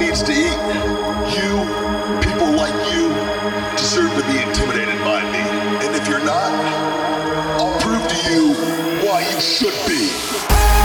needs to eat. You, people like you, deserve to be intimidated by me. And if you're not, I'll prove to you why you should be.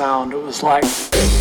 Sound. It was like.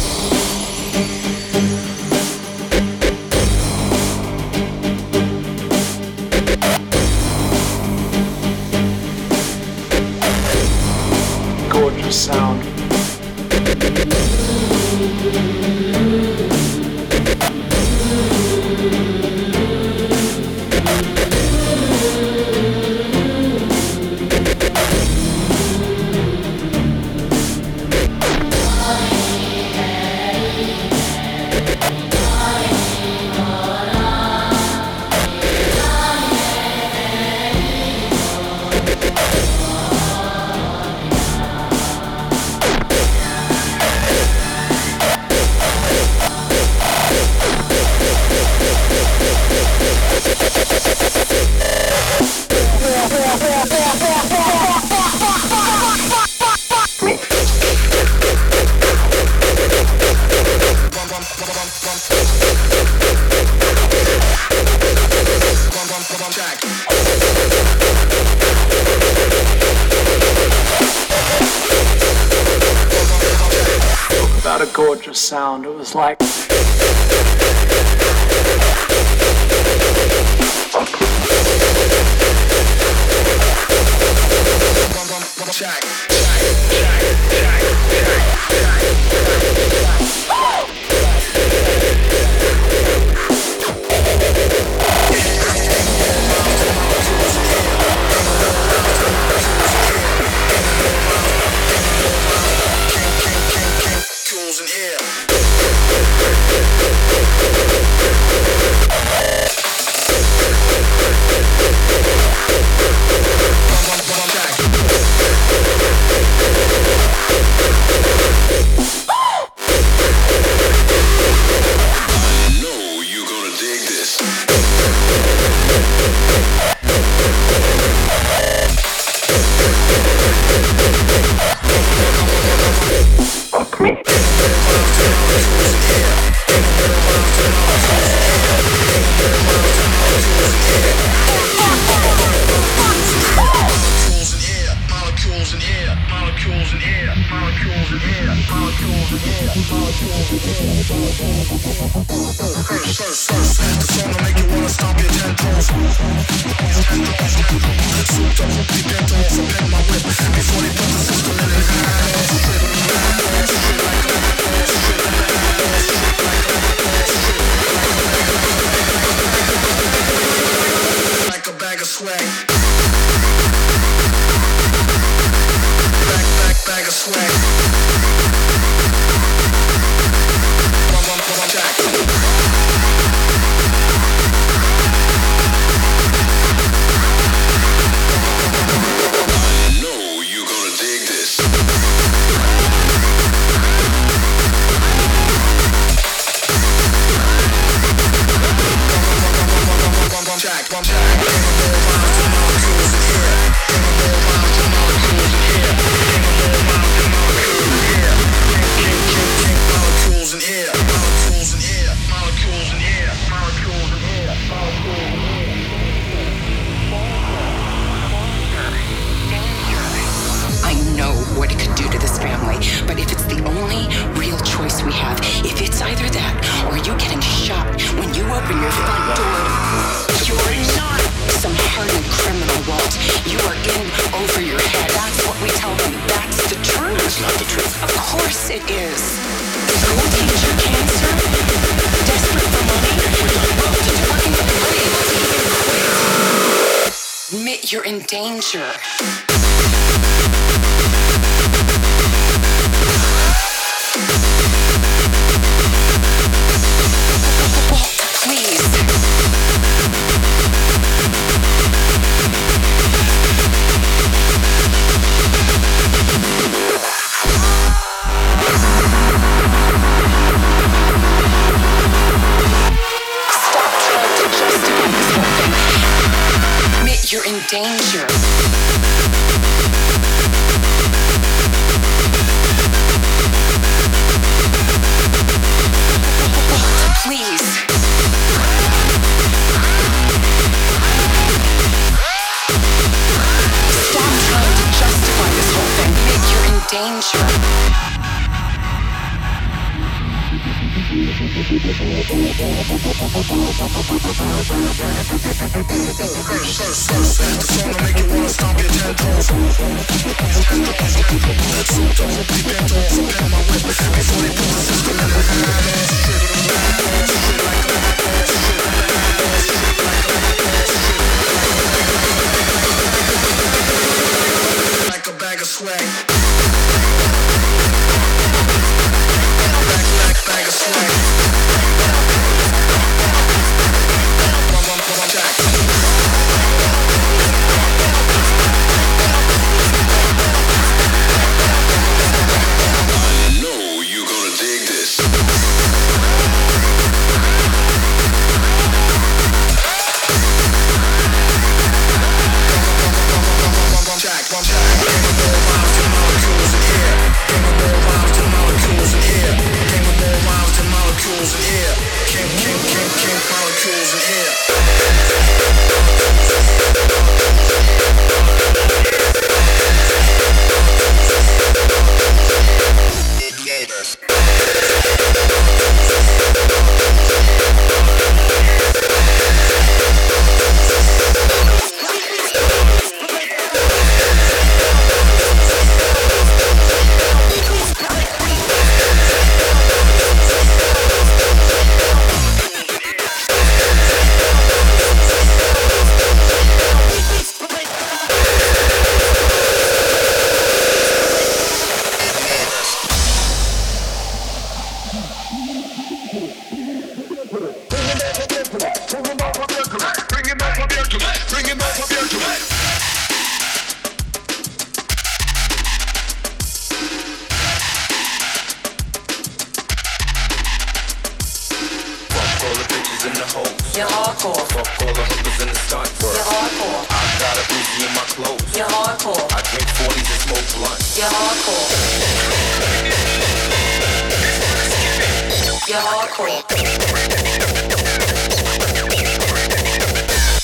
You're hardcore.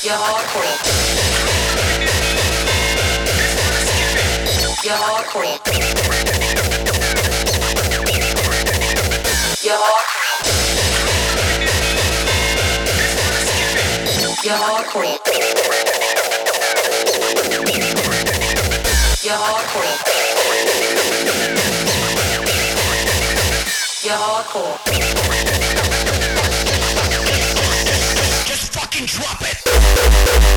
You're hardcore. You're hardcore. You're hardcore. You're hardcore. Just fucking drop it.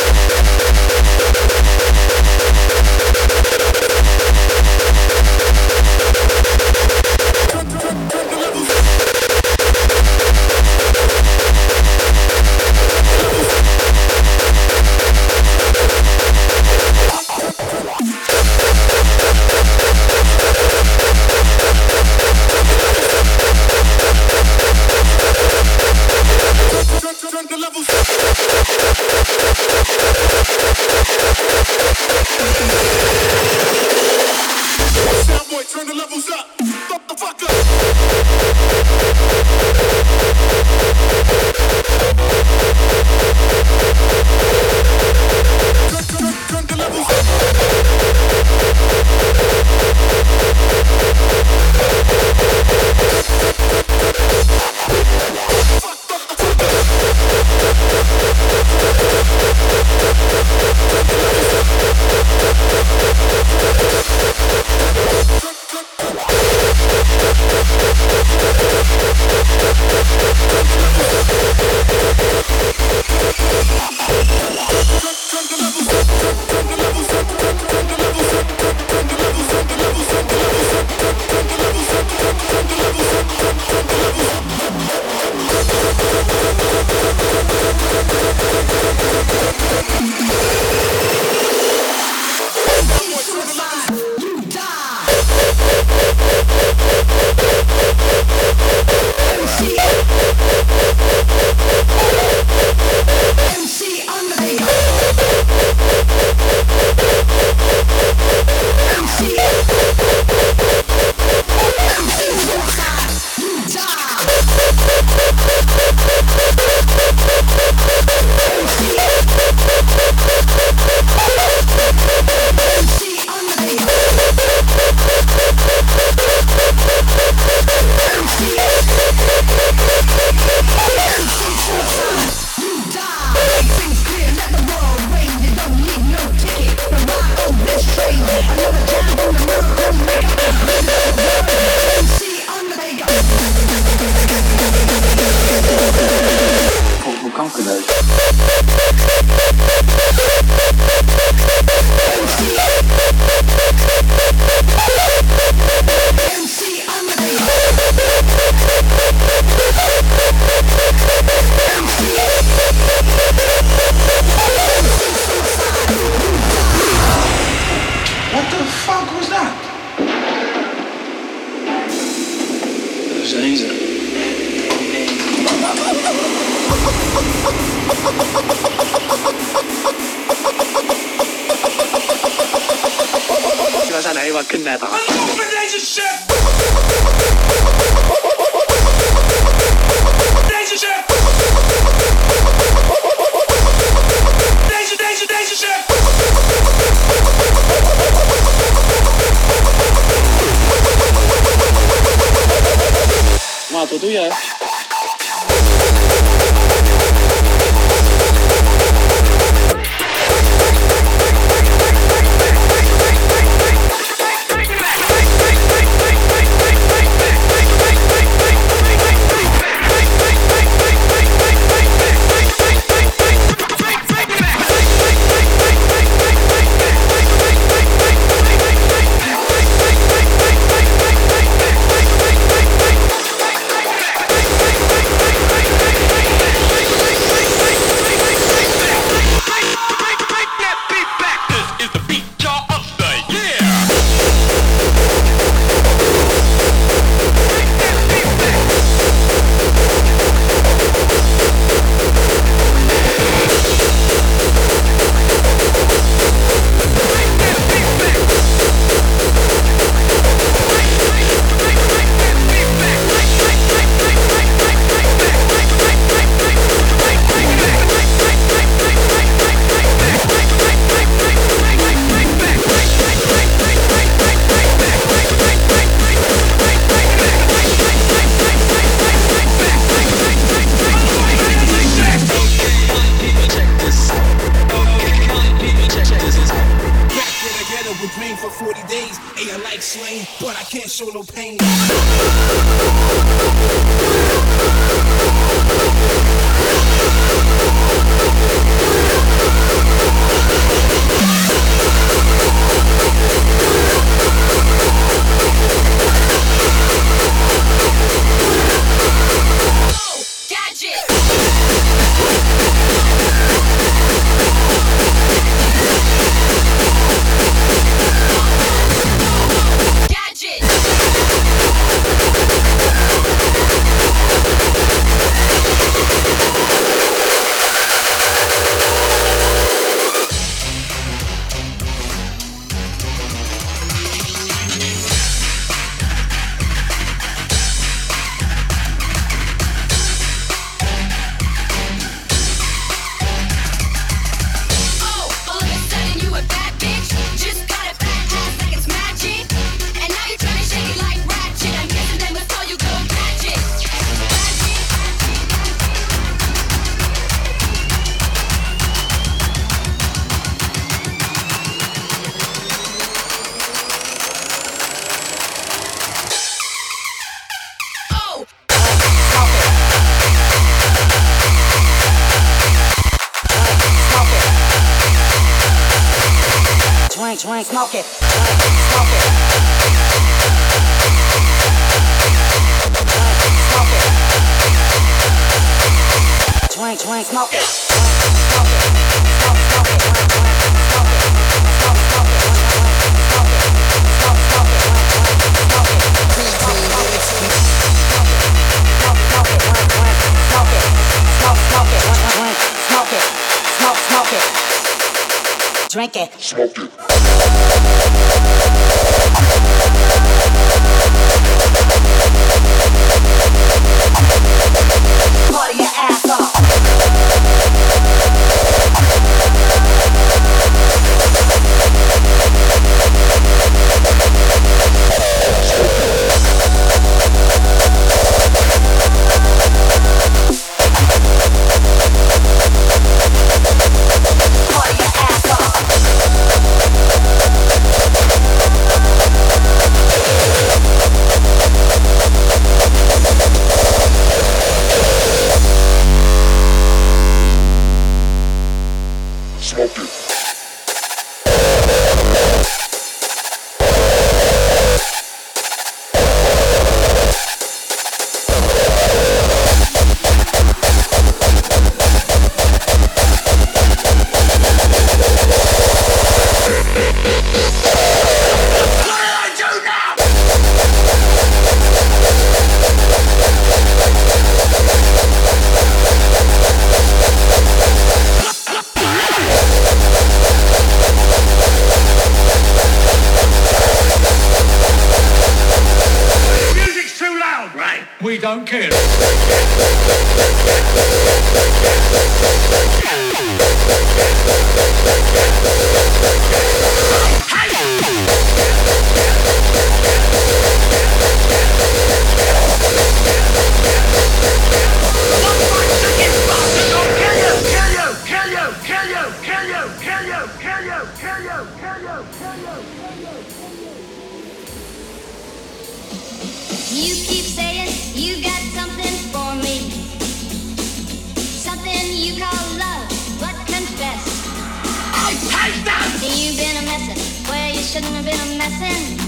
Shouldn't have been a messin'.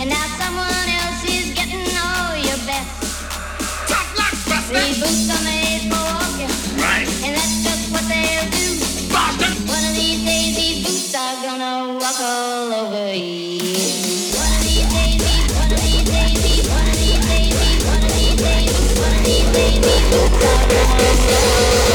And now someone else is getting all your best. Tough luck, These boots are made for walking. Right. And that's just what they'll do. Boston! One of these days these boots are gonna walk all over you. One of these days these, one of these days these, one of these days these, one of these days one of these days these boots are gonna walk all over you.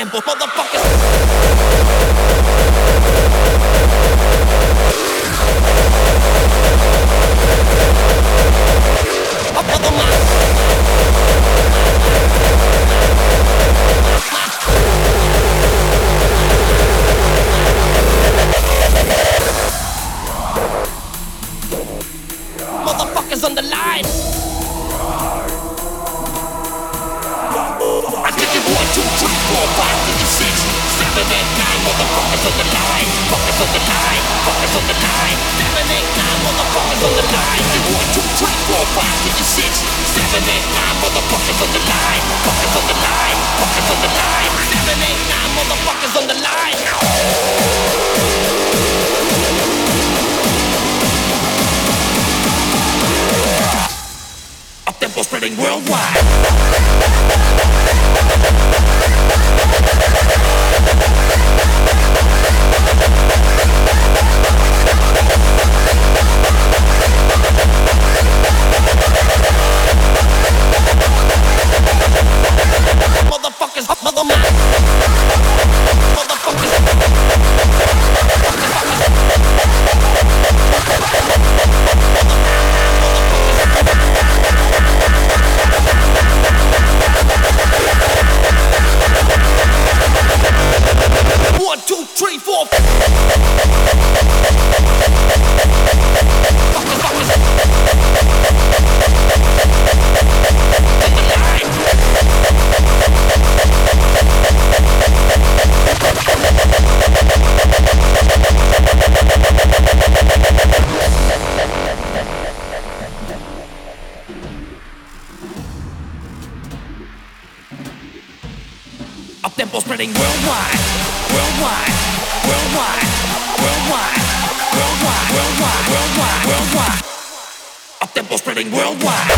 Istanbul, motherfuckers. Motherfuckers on the line, fuckers on the line, fuckers on the line. Seven, eight, nine, motherfuckers on the line. spreading worldwide. simple spreading worldwide, worldwide, worldwide, worldwide, worldwide, worldwide, worldwide, worldwide. Up tempo spreading worldwide.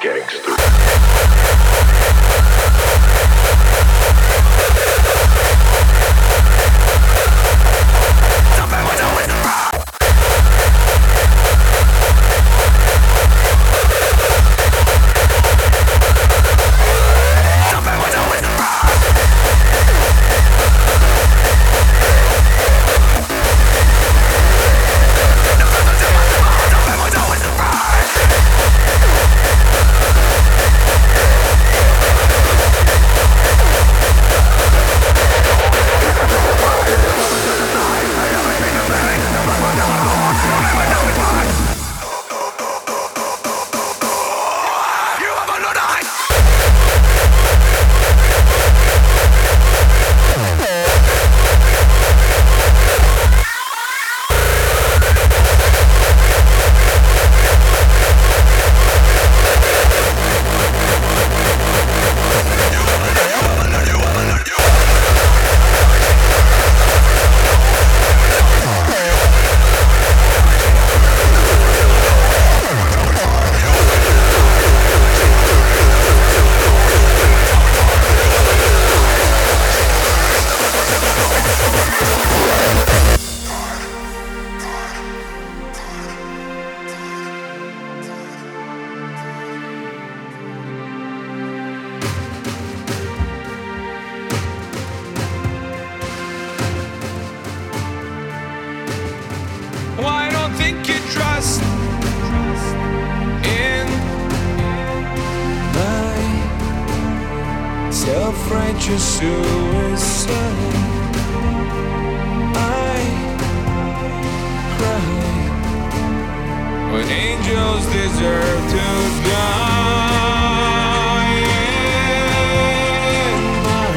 gangster. Wicked trust in my self-righteous suicide. I cry when angels deserve to die. In my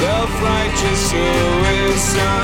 self-righteous suicide.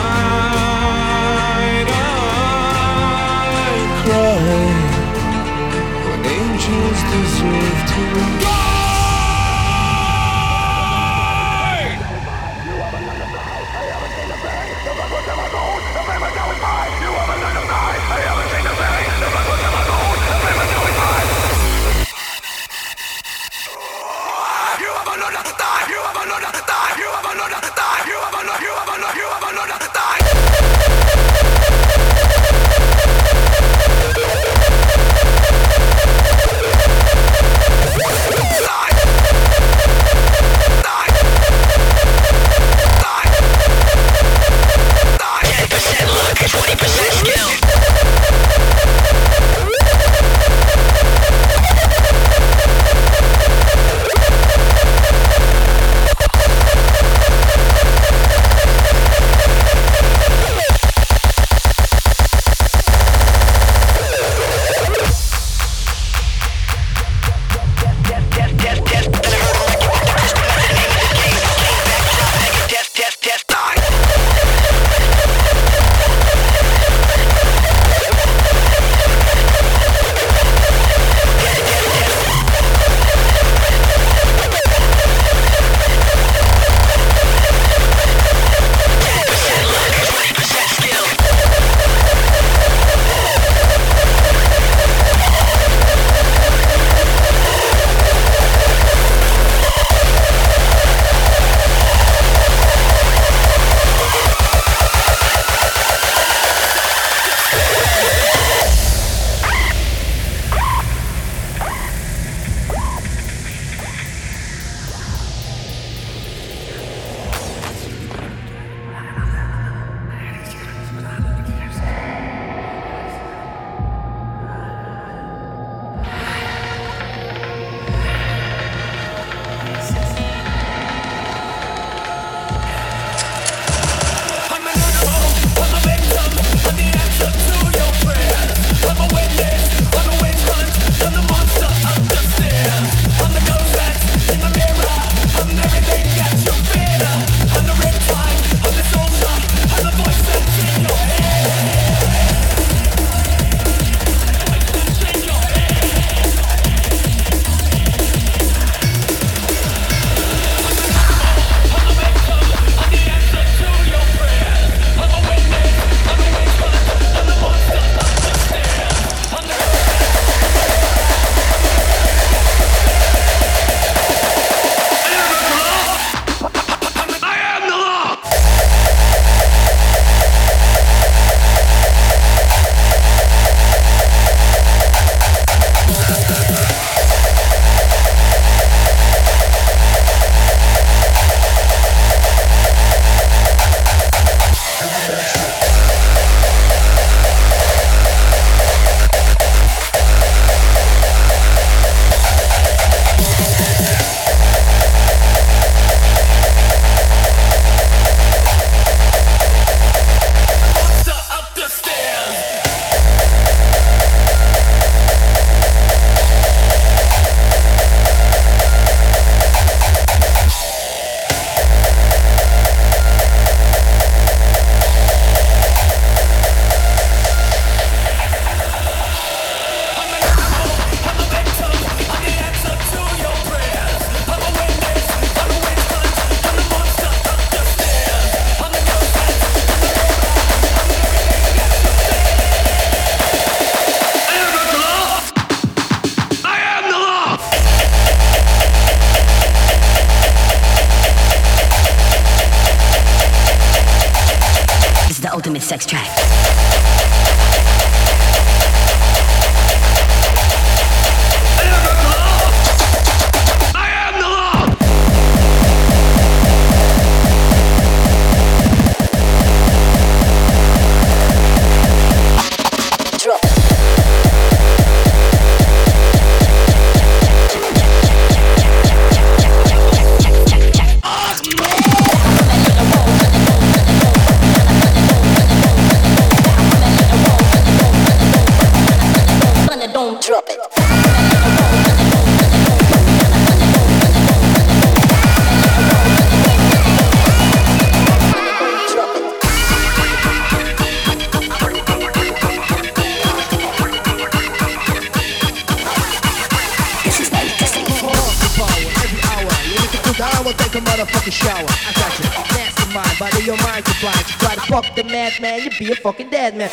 A motherfucking shower. I got you. Mastermind, body your mind to blind. You try to fuck the madman, you be a fucking dead man.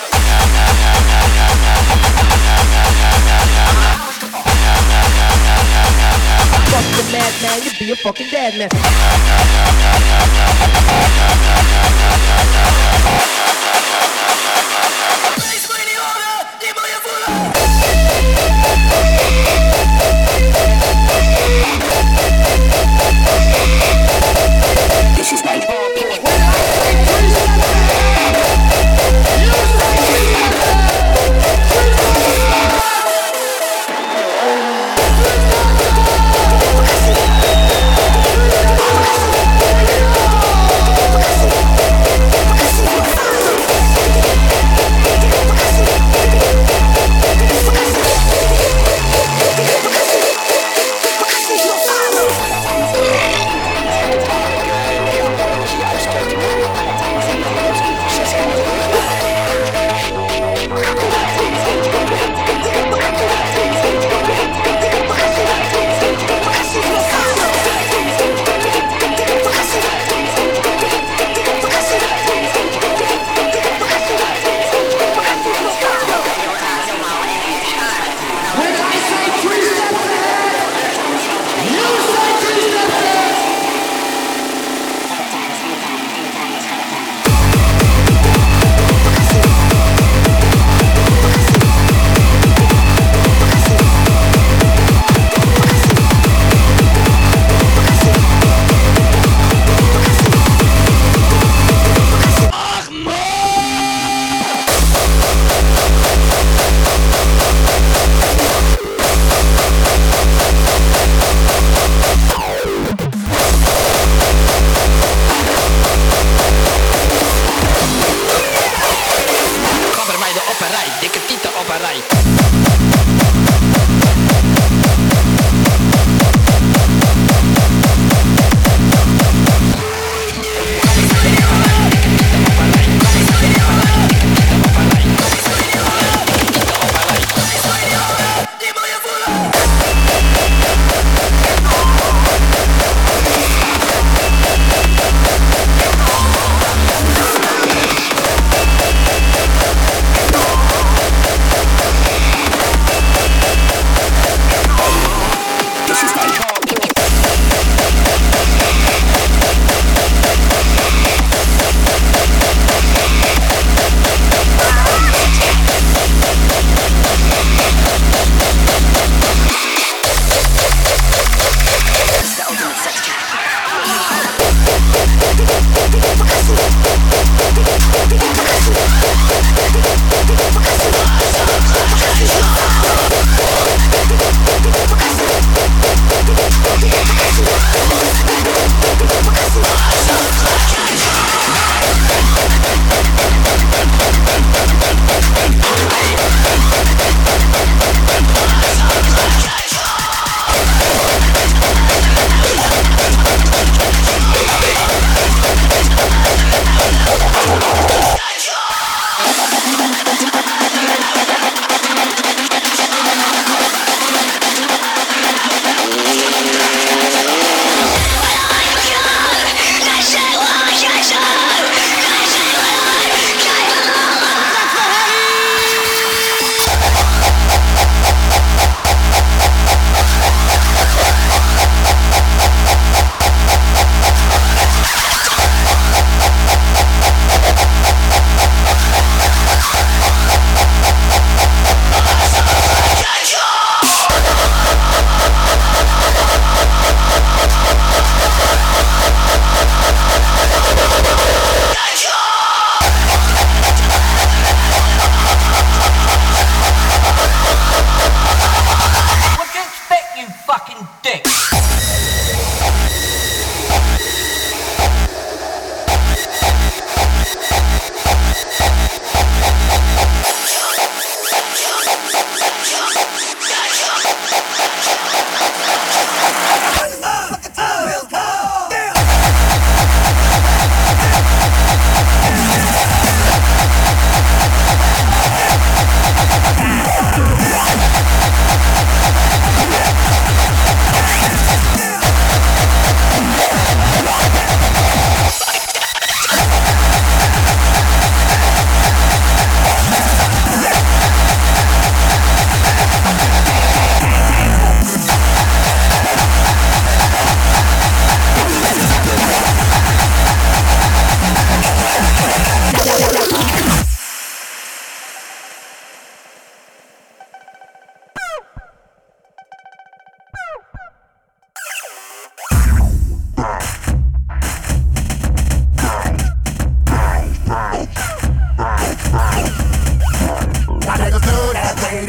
Fuck the madman, you be a fucking dead man. This is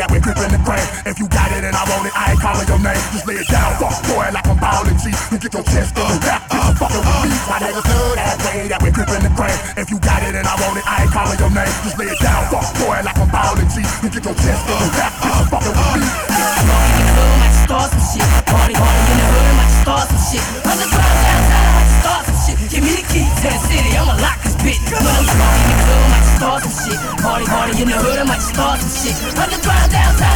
that we're gripping the praying. If you got it and I want it, I ain't calling your name. Just lay it down, fuck boy, like I'm ballin' G. You get your chest up, rap, bitch, you fuckin' with me. My niggas good that way that we're gripping the praying. If you got it and I want it, I ain't calling your name. Just lay it down, fuck boy, like I'm ballin' G. You get your chest up, rap, bitch, you fuckin' with me. Start some shit, party, party in the hood, I might start some shit. On the ground, outside, I might start some shit. Give me the key to the city, I'ma lock this bitch. When I'm in the hood, I might start some shit. Party, party in the hood, I might start some shit. Underground downtown, I might start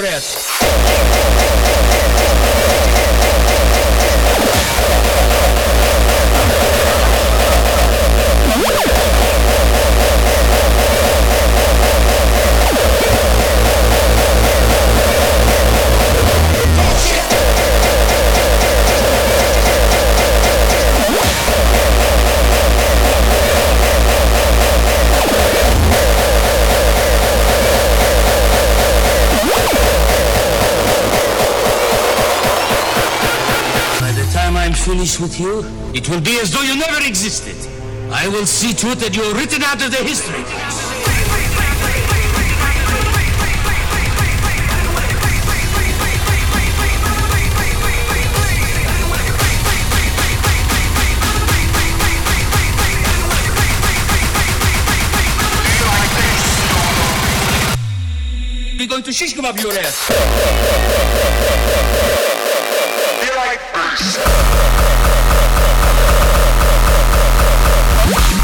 going with you, it will be as though you never existed. I will see to it that you are written out of the history. We're going to shish up your ass. Be like this. Yeah.